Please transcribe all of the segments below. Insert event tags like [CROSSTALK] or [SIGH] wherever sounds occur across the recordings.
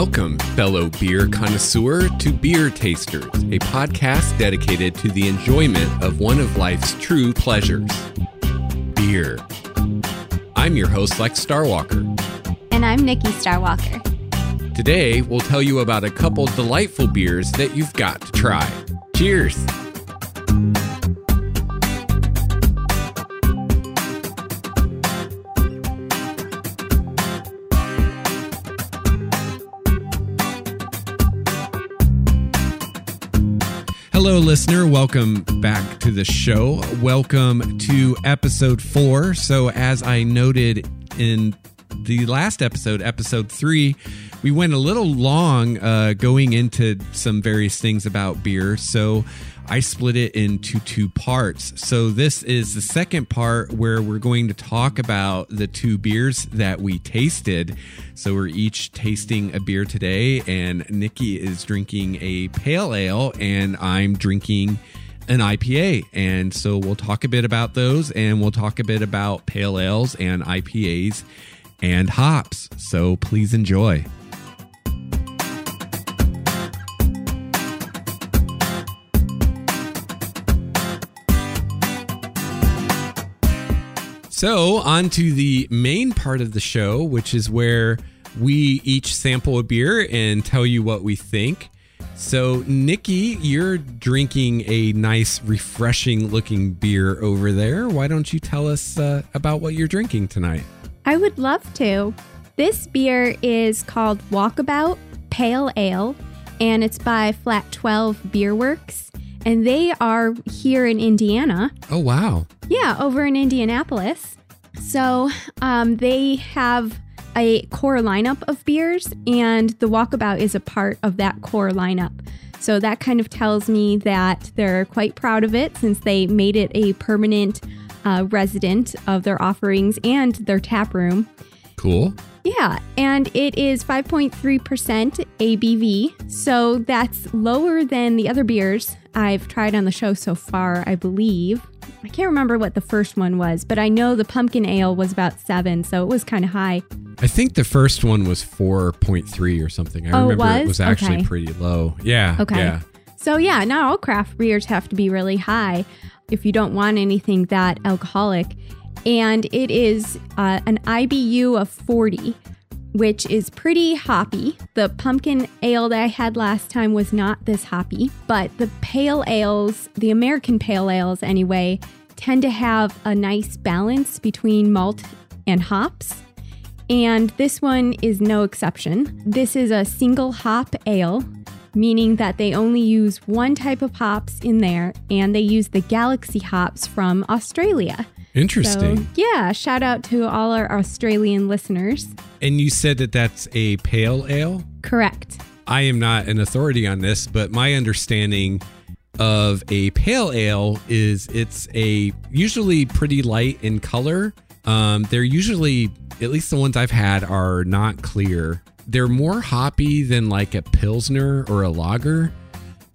Welcome, fellow beer connoisseur, to Beer Tasters, a podcast dedicated to the enjoyment of one of life's true pleasures beer. I'm your host, Lex Starwalker. And I'm Nikki Starwalker. Today, we'll tell you about a couple delightful beers that you've got to try. Cheers! Hello, listener. Welcome back to the show. Welcome to episode four. So, as I noted in the last episode, episode three, we went a little long uh, going into some various things about beer. So, I split it into two parts. So, this is the second part where we're going to talk about the two beers that we tasted. So, we're each tasting a beer today, and Nikki is drinking a pale ale, and I'm drinking an IPA. And so, we'll talk a bit about those, and we'll talk a bit about pale ales and IPAs and hops. So, please enjoy. So, on to the main part of the show, which is where we each sample a beer and tell you what we think. So, Nikki, you're drinking a nice, refreshing looking beer over there. Why don't you tell us uh, about what you're drinking tonight? I would love to. This beer is called Walkabout Pale Ale, and it's by Flat 12 Beer Works. And they are here in Indiana. Oh, wow. Yeah, over in Indianapolis. So um, they have a core lineup of beers, and the Walkabout is a part of that core lineup. So that kind of tells me that they're quite proud of it since they made it a permanent uh, resident of their offerings and their tap room. Cool. Yeah, and it is 5.3% ABV, so that's lower than the other beers I've tried on the show so far, I believe. I can't remember what the first one was, but I know the pumpkin ale was about seven, so it was kind of high. I think the first one was 4.3 or something. I Oh, remember it was? was actually Okay. pretty low. Yeah. Okay. Yeah. So, yeah, not all craft beers have to be really high if you don't want anything that alcoholic. And it is uh, an IBU of 40, which is pretty hoppy. The pumpkin ale that I had last time was not this hoppy, but the pale ales, the American pale ales anyway, tend to have a nice balance between malt and hops. And this one is no exception. This is a single hop ale, meaning that they only use one type of hops in there and they use the Galaxy hops from Australia. Interesting. So, yeah, shout out to all our Australian listeners. and you said that that's a pale ale? Correct. I am not an authority on this, but my understanding of a pale ale is it's a usually pretty light in color. Um, they're usually, at least the ones I've had, are not clear. They're more hoppy than like a pilsner or a lager,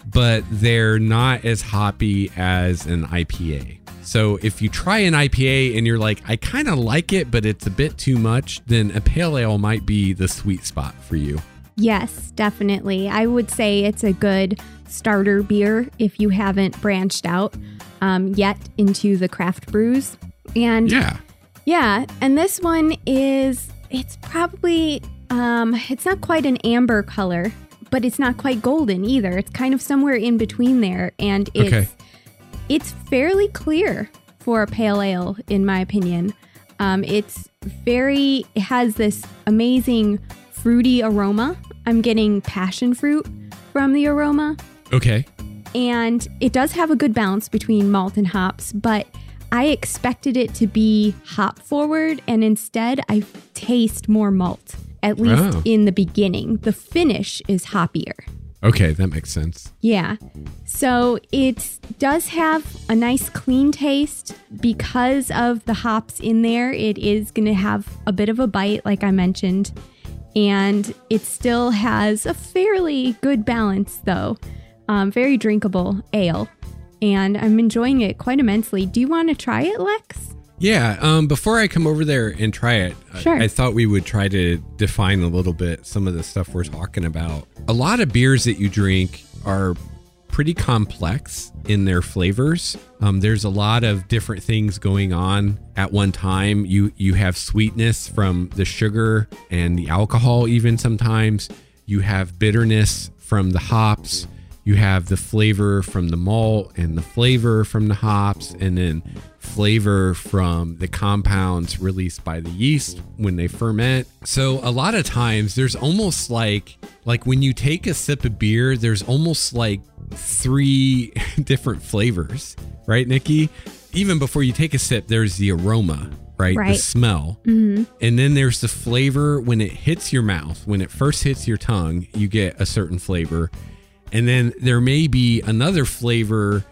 but they're not as hoppy as an IPA. So if you try an IPA and you're like, I kind of like it, but it's a bit too much, then a pale ale might be the sweet spot for you. Yes, definitely. I would say it's a good starter beer if you haven't branched out um, yet into the craft brews. And Yeah. Yeah, and this one is it's probably um it's not quite an amber color, but it's not quite golden either. It's kind of somewhere in between there and it's Okay. It's fairly clear for a pale ale in my opinion. Um it's very it has this amazing fruity aroma. I'm getting passion fruit from the aroma Okay. and it does have a good balance between malt and hops, but I expected it to be hop forward, and instead I taste more malt, at least Wow. in the beginning. The finish is hoppier. Okay, that makes sense. Yeah. So it does have a nice clean taste because of the hops in there. It is going to have a bit of a bite, like I mentioned. And it still has a fairly good balance, though. Um, very drinkable ale. And I'm enjoying it quite immensely. Do you want to try it, Lex? Yeah. Um, before I come over there and try it, Sure. I, I thought we would try to define a little bit some of the stuff we're talking about. A lot of beers that you drink are pretty complex in their flavors. Um, there's a lot of different things going on at one time. You you have sweetness from the sugar and the alcohol, even sometimes. You have bitterness from the hops. You have the flavor from the malt and the flavor from the hops, and then flavor from the compounds released by the yeast when they ferment. So a lot of times there's almost like like when you take a sip of beer, there's almost like three [LAUGHS] different flavors, right, Nikki? Even before you take a sip, there's the aroma, right? The Right. smell. Mm-hmm. And then there's the flavor when it hits your mouth. When it first hits your tongue, you get a certain flavor. And then there may be another flavor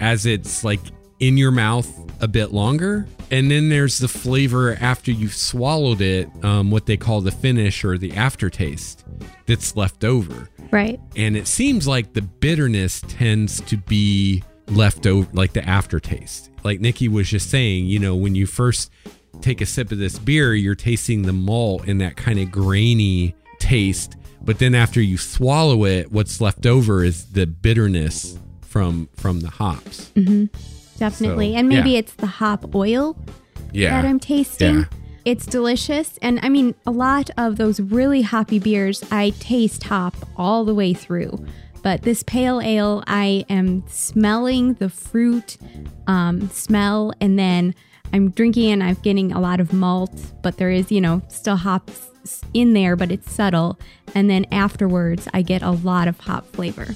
as it's like in your mouth a bit longer. And then there's the flavor after you've swallowed it, um, what they call the finish or the aftertaste that's left over. Right. And it seems like the bitterness tends to be left over, like the aftertaste. Like Nikki was just saying, you know, when you first take a sip of this beer, you're tasting the malt and that kind of grainy taste. But then after you swallow it, what's left over is the bitterness from from the hops. Definitely. So, and maybe yeah. it's the hop oil Yeah. that I'm tasting. Yeah. It's delicious. And I mean, a lot of those really hoppy beers, I taste hop all the way through. But this pale ale, I am smelling the fruit um, smell, and then I'm drinking and I'm getting a lot of malt, but there is, you know, still hops in there, but it's subtle. And then afterwards, I get a lot of hop flavor.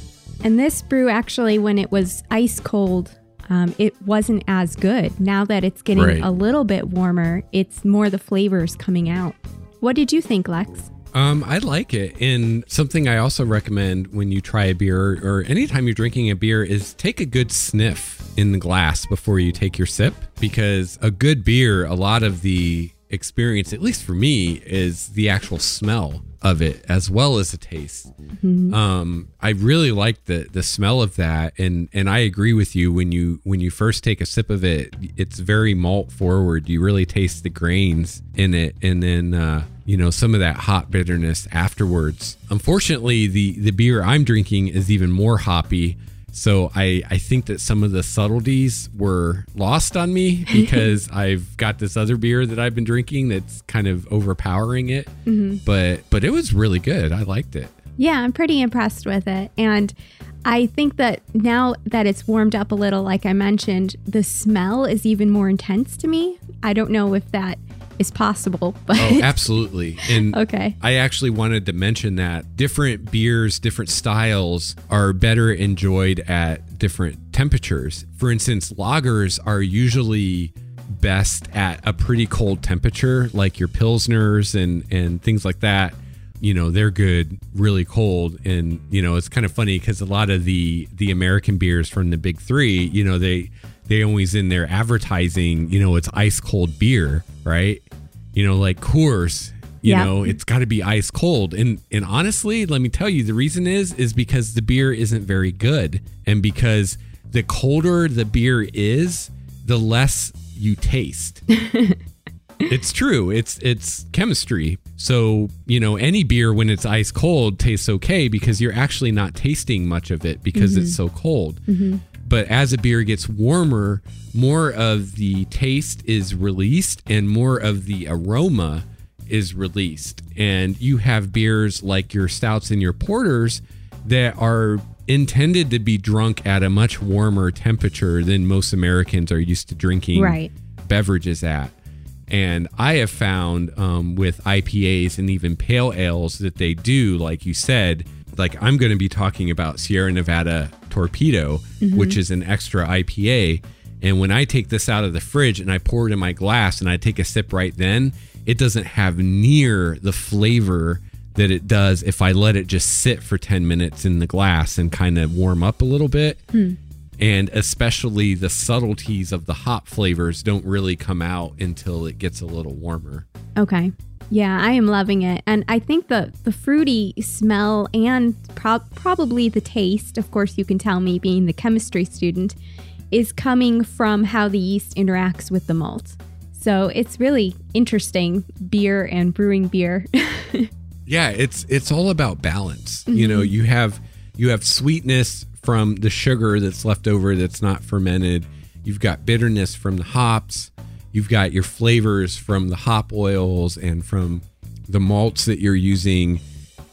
And this brew, actually, when it was ice cold, um, it wasn't as good. Now that it's getting Right. a little bit warmer, it's more the flavors coming out. What did you think, Lex? Um, I like it. And something I also recommend when you try a beer or anytime you're drinking a beer is take a good sniff in the glass before you take your sip because a good beer, a lot of the experience, at least for me, is the actual smell of it as well as the taste. Um, I really like the the smell of that, and and I agree with you when you when you first take a sip of it, it's very malt forward. You really taste the grains in it, and then uh, you know some of that hop bitterness afterwards. Unfortunately, the the beer I'm drinking is even more hoppy. So I, I think that some of the subtleties were lost on me [LAUGHS] because I've got this other beer that I've been drinking that's kind of overpowering it. Mm-hmm. But but it was really good. I liked it. Yeah, I'm pretty impressed with it. And I think that now that it's warmed up a little, like I mentioned, the smell is even more intense to me. I don't know if that is possible, [LAUGHS] but Oh, absolutely. And [LAUGHS] okay. I actually wanted to mention that different beers, different styles are better enjoyed at different temperatures. For instance, lagers are usually best at a pretty cold temperature, like your pilsners and and things like that. You know, they're good really cold and you know, it's kind of funny cuz a lot of the the American beers from the big 3, you know, they they always in their advertising, you know, it's ice cold beer, right? You know, like Coors, you Yeah. know, it's got to be ice cold. And and honestly, let me tell you, the reason is is because the beer isn't very good, and because the colder the beer is, the less you taste. [LAUGHS] it's true. It's it's chemistry. So, you know, any beer when it's ice cold tastes okay because you're actually not tasting much of it because it's mm-hmm. so cold. Mm-hmm. But as a beer gets warmer, more of the taste is released and more of the aroma is released. And you have beers like your stouts and your porters that are intended to be drunk at a much warmer temperature than most Americans are used to drinking Right. beverages at. And I have found um, with IPAs and even pale ales that they do, like you said, like I'm going to be talking about Sierra Nevada Torpedo, mm-hmm. which is an extra IPA. And when I take this out of the fridge and I pour it in my glass and I take a sip right then, it doesn't have near the flavor that it does if I let it just sit for 10 minutes in the glass and kind of warm up a little bit hmm. and especially the subtleties of the hop flavors don't really come out until it gets a little warmer. Okay. Yeah, I am loving it. And I think the the fruity smell and prob probably the taste, of course you can tell me being the chemistry student, is coming from how the yeast interacts with the malt. So it's really interesting beer and brewing beer. [LAUGHS] yeah, it's it's all about balance. Mm-hmm. You know, you have you have sweetness from the sugar that's left over that's not fermented. You've got bitterness from the hops. You've got your flavors from the hop oils and from the malts that you're using.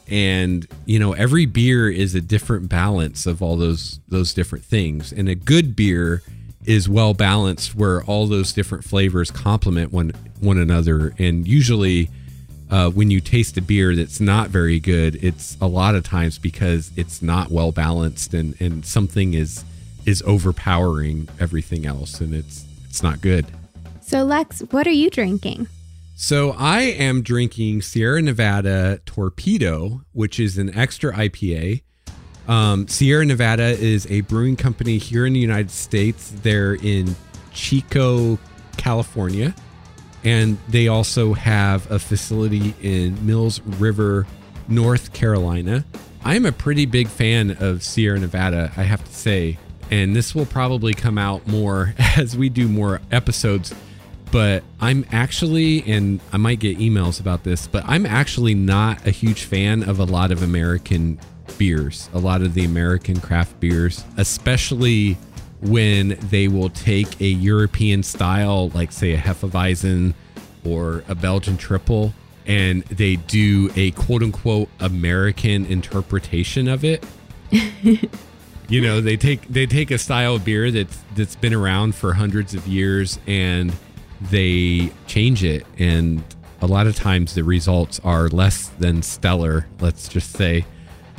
And you know every beer is a different balance of all those those different things. And a good beer is well balanced where all those different flavors complement one one another. And usually uh, when you taste a beer that's not very good it's a lot of times because it's not well balanced and and something is is overpowering everything else and it's it's not good so lex what are you drinking so I am drinking Sierra Nevada Torpedo, which is an extra IPA. Um, Sierra Nevada is a brewing company here in the United States. They're in Chico, California, and they also have a facility in Mills River, North Carolina. I'm a pretty big fan of Sierra Nevada, I have to say, and this will probably come out more [LAUGHS] as we do more episodes but I'm actually, and I might get emails about this, but I'm actually not a huge fan of a lot of American beers, a lot of the American craft beers, especially when they will take a European style, like say a Hefeweizen or a Belgian triple, and they do a quote unquote American interpretation of it. [LAUGHS] you know, they take they take a style of beer that's that's been around for hundreds of years and they change it and a lot of times the results are less than stellar let's just say.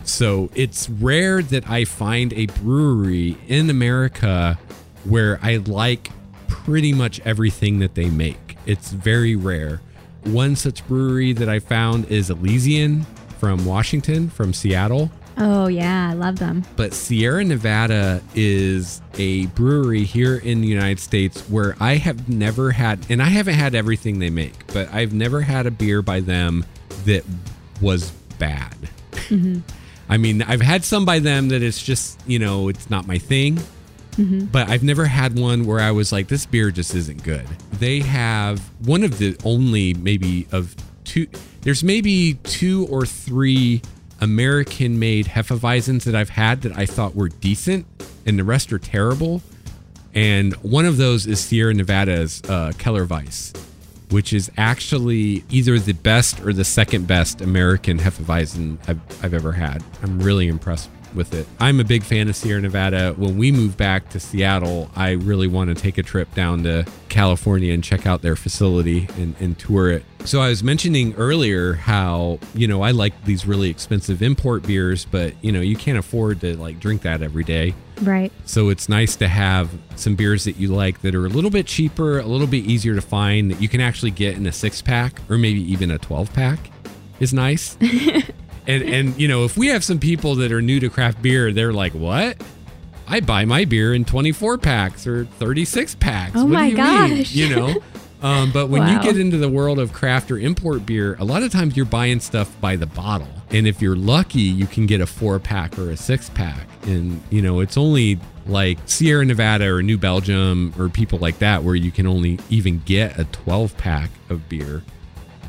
So it's rare that i find a brewery in america where i like pretty much everything that they make. It's very rare. One such brewery that i found is elysian from washington from seattle Oh, yeah, I love them. But Sierra Nevada is a brewery here in the United States where I have never had, and I haven't had everything they make, but I've never had a beer by them that was bad. Mm-hmm. I mean, I've had some by them that it's just, you know, it's not my thing. Mm-hmm. But I've never had one where I was like, this beer just isn't good. They have one of the only, maybe, of two, there's maybe two or three American made Hefeweizens that I've had that I thought were decent, and the rest are terrible. And one of those is Sierra Nevada's uh, Kellerweis, which is actually either the best or the second best American Hefeweizen I've, I've ever had. I'm really impressed with it. I'm a big fan of Sierra Nevada. When we move back to Seattle, I really want to take a trip down to California and check out their facility and, and tour it. So I was mentioning earlier how, you know, I like these really expensive import beers, but, you know, you can't afford to like drink that every day. Right. So it's nice to have some beers that you like that are a little bit cheaper, a little bit easier to find that you can actually get in a six pack or maybe even a 12 pack is nice. [LAUGHS] and and you know, if we have some people that are new to craft beer, they're like, "What? I buy my beer in 24 packs or 36 packs." Oh what my do you gosh! Mean? You know. Um, but when wow. you get into the world of craft or import beer, a lot of times you're buying stuff by the bottle. And if you're lucky, you can get a four pack or a six pack. And, you know, it's only like Sierra Nevada or New Belgium or people like that where you can only even get a 12 pack of beer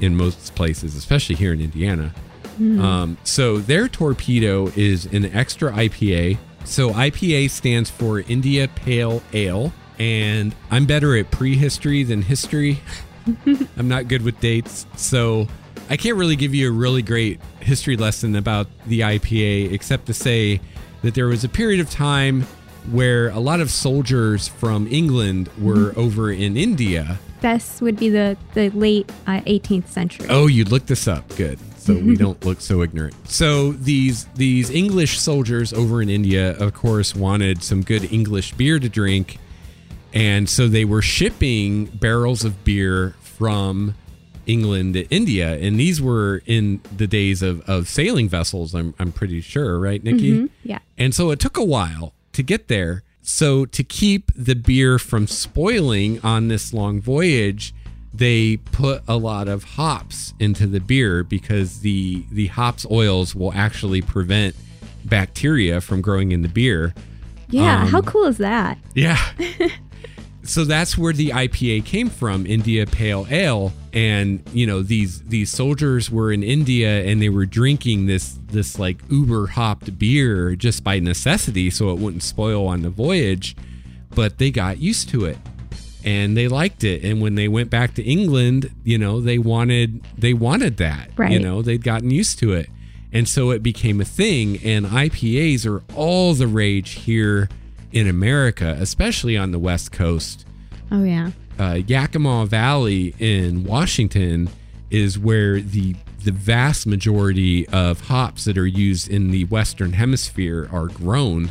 in most places, especially here in Indiana. Mm. Um, so their torpedo is an extra IPA. So IPA stands for India Pale Ale. And I'm better at prehistory than history. [LAUGHS] I'm not good with dates. So I can't really give you a really great history lesson about the IPA, except to say that there was a period of time where a lot of soldiers from England were mm-hmm. over in India. This would be the, the late uh, 18th century. Oh, you looked this up. Good so we [LAUGHS] don't look so ignorant. So these these English soldiers over in India, of course, wanted some good English beer to drink, and so they were shipping barrels of beer from England to India, and these were in the days of, of sailing vessels. I'm I'm pretty sure, right, Nikki? Mm-hmm. Yeah. And so it took a while to get there. So to keep the beer from spoiling on this long voyage, they put a lot of hops into the beer because the the hops oils will actually prevent bacteria from growing in the beer. Yeah, um, how cool is that? Yeah. [LAUGHS] so that's where the IPA came from, India Pale Ale. And you know these these soldiers were in India and they were drinking this this like uber hopped beer just by necessity, so it wouldn't spoil on the voyage. But they got used to it and they liked it. And when they went back to England, you know they wanted they wanted that. Right. You know they'd gotten used to it, and so it became a thing. And IPAs are all the rage here in America, especially on the West Coast Oh yeah. uh, Yakima Valley in Washington is where the the vast majority of hops that are used in the Western Hemisphere are grown,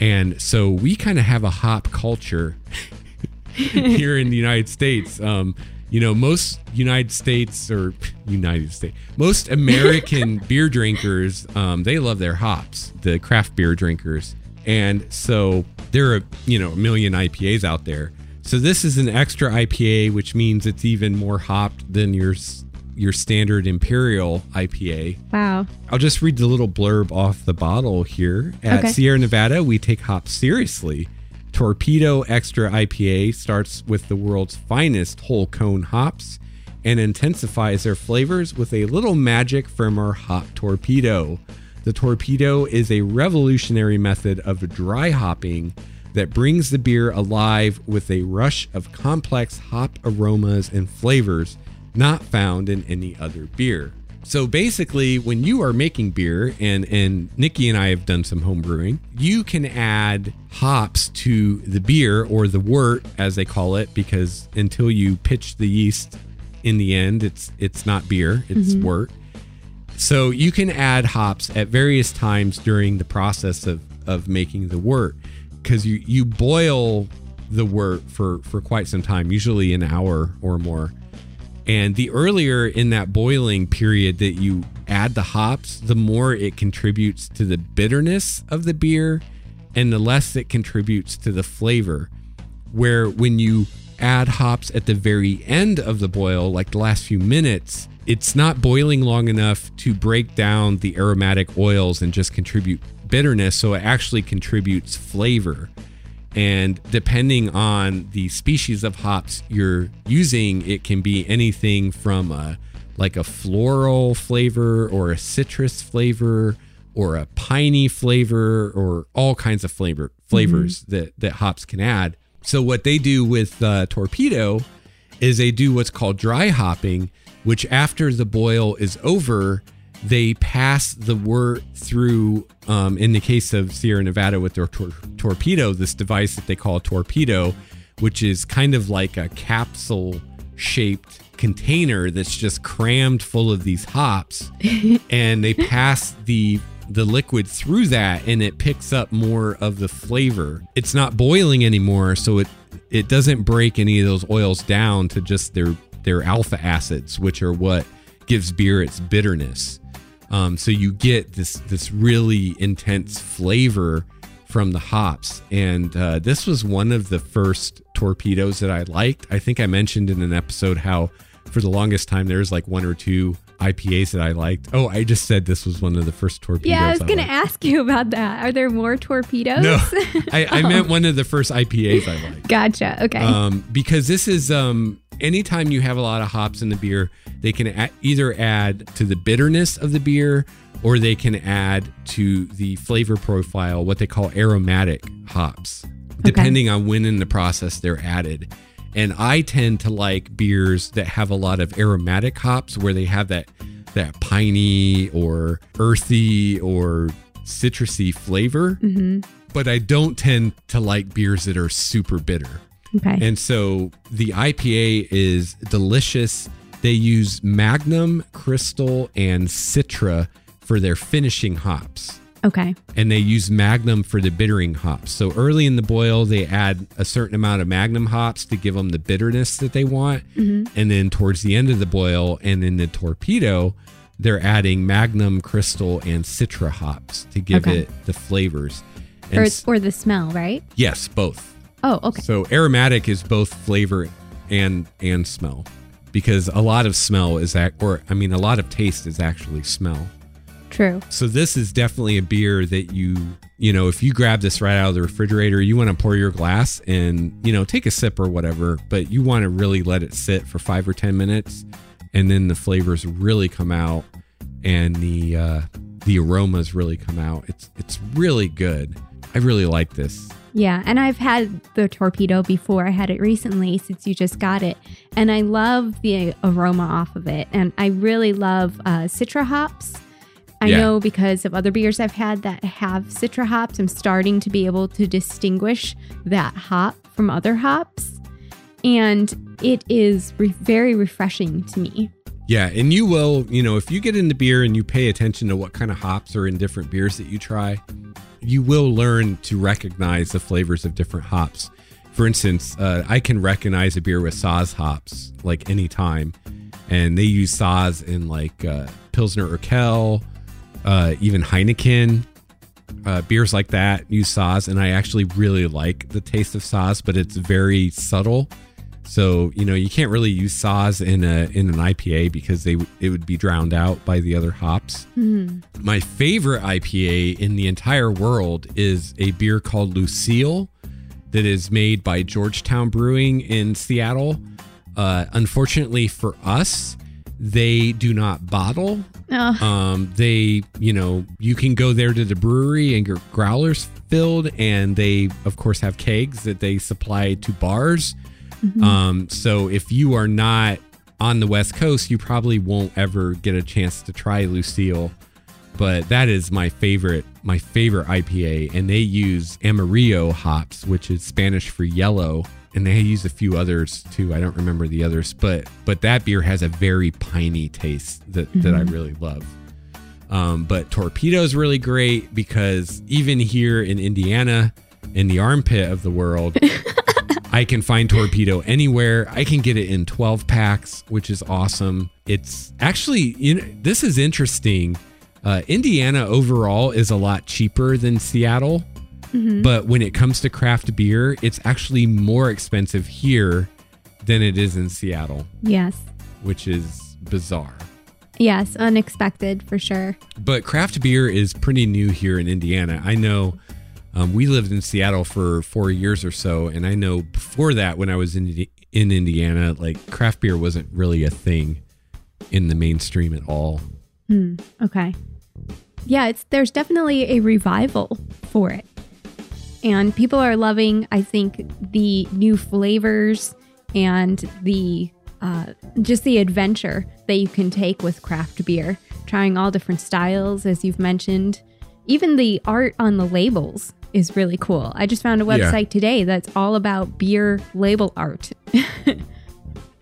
and so we kind of have a hop culture [LAUGHS] [LAUGHS] here in the United States. Um, you know, most United States or [LAUGHS] United States, most American [LAUGHS] beer drinkers, um, they love their hops. The craft beer drinkers, and so there are you know a million IPAs out there. So this is an extra IPA, which means it's even more hopped than your your standard imperial IPA. Wow. I'll just read the little blurb off the bottle here. At Okay. Sierra Nevada, we take hops seriously. Torpedo Extra IPA starts with the world's finest whole cone hops and intensifies their flavors with a little magic from our hop torpedo. The torpedo is a revolutionary method of dry hopping that brings the beer alive with a rush of complex hop aromas and flavors not found in any other beer. So basically, when you are making beer, and and Nikki and I have done some home brewing, you can add hops to the beer or the wort, as they call it, because until you pitch the yeast, in the end, it's it's not beer, it's mm-hmm. wort. So you can add hops at various times during the process of of making the wort, because you you boil the wort for for quite some time, usually an hour or more. And the earlier in that boiling period that you add the hops, the more it contributes to the bitterness of the beer and the less it contributes to the flavor. Where when you add hops at the very end of the boil, like the last few minutes, it's not boiling long enough to break down the aromatic oils and just contribute bitterness. So it actually contributes flavor. And depending on the species of hops you're using, it can be anything from a like a floral flavor or a citrus flavor or a piney flavor or all kinds of flavor flavors that that hops can add. So what they do with uh, torpedo is they do what's called dry hopping, which after the boil is over, they pass the wort through. Um, in the case of Sierra Nevada with their tor- torpedo, this device that they call a torpedo, which is kind of like a capsule shaped container that's just crammed full of these hops, [LAUGHS] and they pass the the liquid through that and it picks up more of the flavor. It's not boiling anymore, so it it doesn't break any of those oils down to just their their alpha acids, which are what gives beer its bitterness. Um, so you get this this really intense flavor from the hops, and uh, this was one of the first torpedoes that I liked. I think I mentioned in an episode how for the longest time there's like one or two IPAs that I liked. Oh, I just said this was one of the first torpedoes. Yeah, I was going to ask you about that. Are there more torpedoes? No, [LAUGHS] I, I meant one of the first IPAs I liked. Gotcha. Okay. Um, because this is um, anytime you have a lot of hops in the beer, they can either add to the bitterness of the beer or they can add to the flavor profile, what they call aromatic hops, depending on when in the process they're added. And I tend to like beers that have a lot of aromatic hops where they have that that piney or earthy or citrusy flavor. Mm-hmm. But I don't tend to like beers that are super bitter. okay. And so the IPA is delicious. They use Magnum, Crystal, and Citra for their finishing hops. Okay. And they use Magnum for the bittering hops. So early in the boil, they add a certain amount of Magnum hops to give them the bitterness that they want. Mm-hmm. And then towards the end of the boil and in the torpedo, they're adding Magnum, Crystal, and Citra hops to give Okay. it the flavors. And Or, or the smell, right? yes, both. Oh, okay. So aromatic is both flavor and and smell, because a lot of smell is that, or I mean, a lot of taste is actually smell. True. So this is definitely a beer that you, you know, if you grab this right out of the refrigerator, you want to pour your glass and, you know, take a sip or whatever, but you want to really let it sit for 5 or 10 minutes and then the flavors really come out and the uh the aromas really come out. It's it's really good. I really like this. Yeah, and I've had the torpedo before. I had it recently since you just got it, and I love the aroma off of it. And I really love uh, citra hops. I Yeah. know because of other beers I've had that have citra hops, I'm starting to be able to distinguish that hop from other hops, and it is re- very refreshing to me. Yeah, and you will, you know, if you get into beer and you pay attention to what kind of hops are in different beers that you try, you will learn to recognize the flavors of different hops. For instance, uh, I can recognize a beer with Saaz hops like anytime, and they use Saaz in like uh, Pilsner Urquell, uh, even Heineken. Uh, beers like that use Saaz, and I actually really like the taste of Saaz, but it's very subtle. So you know you can't really use Saaz in a in an IPA because they it would be drowned out by the other hops. My favorite IPA in the entire world is a beer called Lucille that is made by Georgetown Brewing in Seattle. Uh, unfortunately for us, they do not bottle. Oh, Um, they, you know, you can go there to the brewery and get growlers filled, and they, of course, have kegs that they supply to bars. Um, so if you are not on the West Coast, you probably won't ever get a chance to try Lucille. But that is my favorite, my favorite IPA, and they use Amarillo hops, which is Spanish for yellow, and they use a few others too. I don't remember the others, but but that beer has a very piney taste that that I really love. Um, but torpedo is really great because even here in Indiana, in the armpit of the world, [LAUGHS] I can find torpedo anywhere. I can get it in 12 packs, which is awesome. It's actually, you know, this is interesting. Uh, Indiana overall is a lot cheaper than Seattle, but when it comes to craft beer, it's actually more expensive here than it is in Seattle, yes. which is bizarre. Yes, unexpected for sure. but craft beer is pretty new here in Indiana. I know um, we lived in Seattle for four years or so, and I know before that, when I was in in Indiana, like craft beer wasn't really a thing in the mainstream at all. Okay. Yeah, it's there's definitely a revival for it. And people are loving, I think, the new flavors and the uh, just the adventure that you can take with craft beer, trying all different styles, as you've mentioned. Even the art on the labels is really cool. I just found a Yeah. website today that's all about beer label art. [LAUGHS]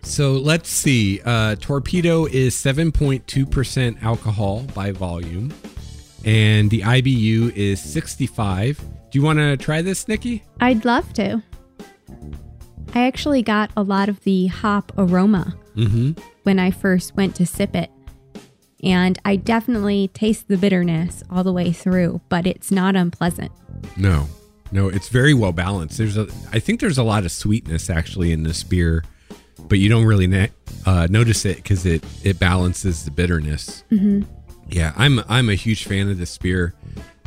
So let's see. Uh, Torpedo is 7.2% alcohol by volume, and the IBU is 65. Do you want to try this, Nikki? I'd love to. I actually got a lot of the hop aroma Mm-hmm. when I first went to sip it. And I definitely taste the bitterness all the way through, but it's not unpleasant. No, no, it's very well balanced. There's a, I think there's a lot of sweetness actually in this beer, but you don't really na- uh, notice it because it it balances the bitterness. Mm-hmm. Yeah, I'm I'm a huge fan of this beer,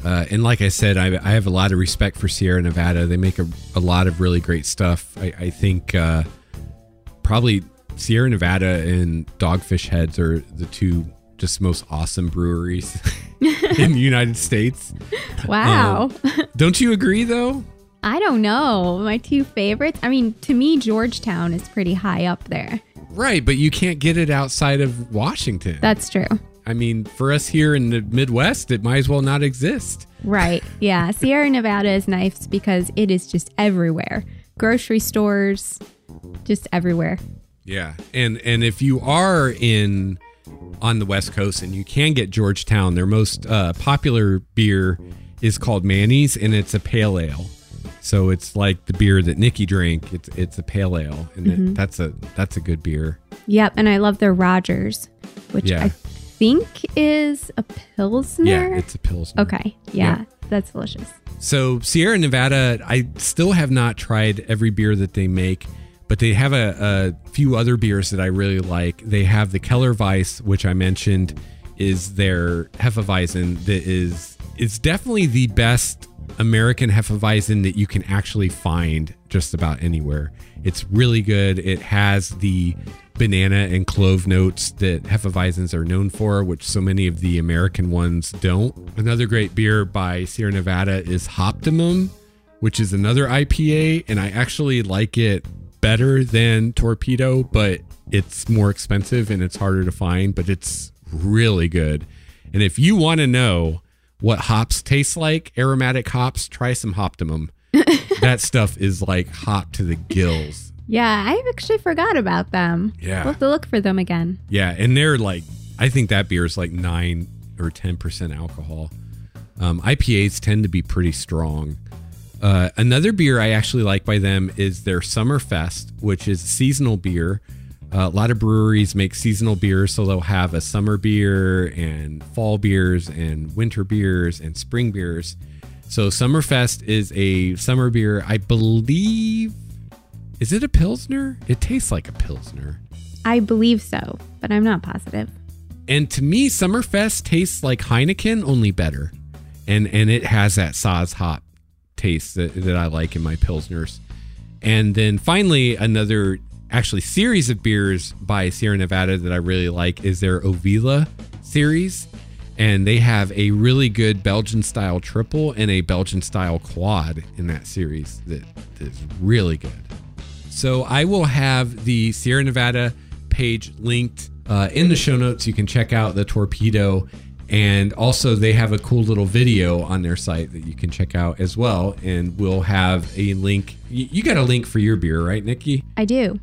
uh, and like I said, I, I have a lot of respect for Sierra Nevada. They make a, a lot of really great stuff. I, I think uh, probably Sierra Nevada and Dogfish Heads are the two just most awesome breweries [LAUGHS] in the United States. [LAUGHS] Wow. Don't you agree though? I don't know. My two favorites. I mean, to me, Georgetown is pretty high up there. Right, but you can't get it outside of Washington. That's true. I mean, for us here in the Midwest, it might as well not exist. Right. Yeah. [LAUGHS] Sierra Nevada is nice because it is just everywhere grocery stores, just everywhere. Yeah. And and if you are in on the West Coast and you can get Georgetown, their most uh, popular beer is called Manny's and it's a pale ale. So it's like the beer that Nikki drank. It's it's a pale ale and it- that's a that's a good beer. Yep. And I love their Roger's, which Yeah. I think is a Pilsner. Yeah, it's a pilsner. okay. Yeah. That's delicious. So Sierra Nevada, I still have not tried every beer that they make, but they have a, a few other beers that I really like. They have the Kellerweis, which I mentioned, is their Hefeweizen that is it's definitely the best American Hefeweizen that you can actually find just about anywhere. It's really good. It has the banana and clove notes that Hefeweizens are known for, which so many of the American ones don't. Another great beer by Sierra Nevada is Hoptimum, which is another IPA, and I actually like it better than Torpedo, but it's more expensive and it's harder to find, but it's really good. And if you want to know what hops taste like, aromatic hops, try some Hoptimum. [LAUGHS] that stuff is like hot to the gills. Yeah, I actually forgot about them. Yeah. We'll have to look for them again. Yeah, and they're like, I think that beer is like nine or ten percent alcohol. Um, IPAs tend to be pretty strong. Uh, another beer I actually like by them is their Summerfest, which is seasonal beer. Uh, a lot of breweries make seasonal beers, so they'll have a summer beer and fall beers and winter beers and spring beers. So Summerfest is a summer beer. I believe is it a pilsner? It tastes like a pilsner. I believe so, but I'm not positive. And to me, Summerfest tastes like Heineken, only better. And and it has that Saaz hop taste that, that I like in my pilsners. And then finally, another actually series of beers by Sierra Nevada that I really like is their Ovila series. And they have a really good Belgian style triple and a Belgian style quad in that series that is really good. So I will have the Sierra Nevada page linked uh, in the show notes. You can check out the torpedo. And also, they have a cool little video on their site that you can check out as well. And we'll have a link. You got a link for your beer, right, Nikki? I do.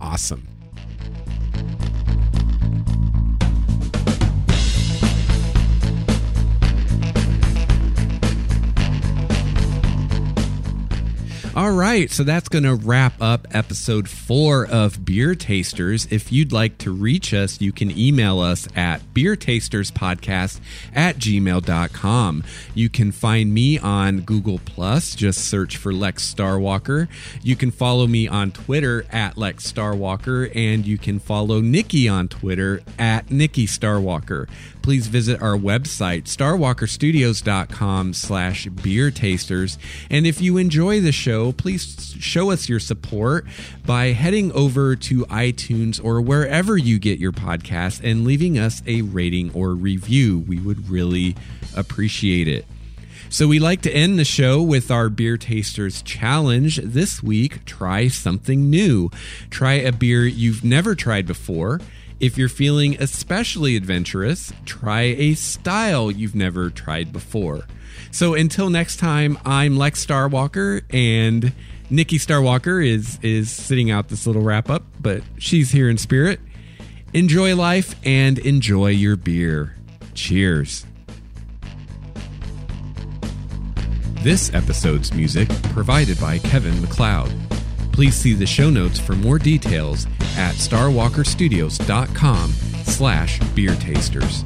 Awesome. All right, so that's going to wrap up episode four of Beer Tasters. If you'd like to reach us, you can email us at beertasterspodcast at gmail.com. You can find me on Google Plus, just search for Lex Starwalker. You can follow me on Twitter at Lex Starwalker, and you can follow Nikki on Twitter at Nikki Starwalker. Please visit our website, starwalkerstudios.com slash beer tasters. And if you enjoy the show, please show us your support by heading over to iTunes or wherever you get your podcast and leaving us a rating or review. We would really appreciate it. So, we like to end the show with our Beer Tasters Challenge. This week, try something new. Try a beer you've never tried before. If you're feeling especially adventurous, try a style you've never tried before. So until next time, I'm Lex Starwalker and Nikki Starwalker is is sitting out this little wrap up, but she's here in spirit. Enjoy life and enjoy your beer. Cheers. This episode's music provided by Kevin MacLeod. Please see the show notes for more details at starwalkerstudios.com slash beer tasters.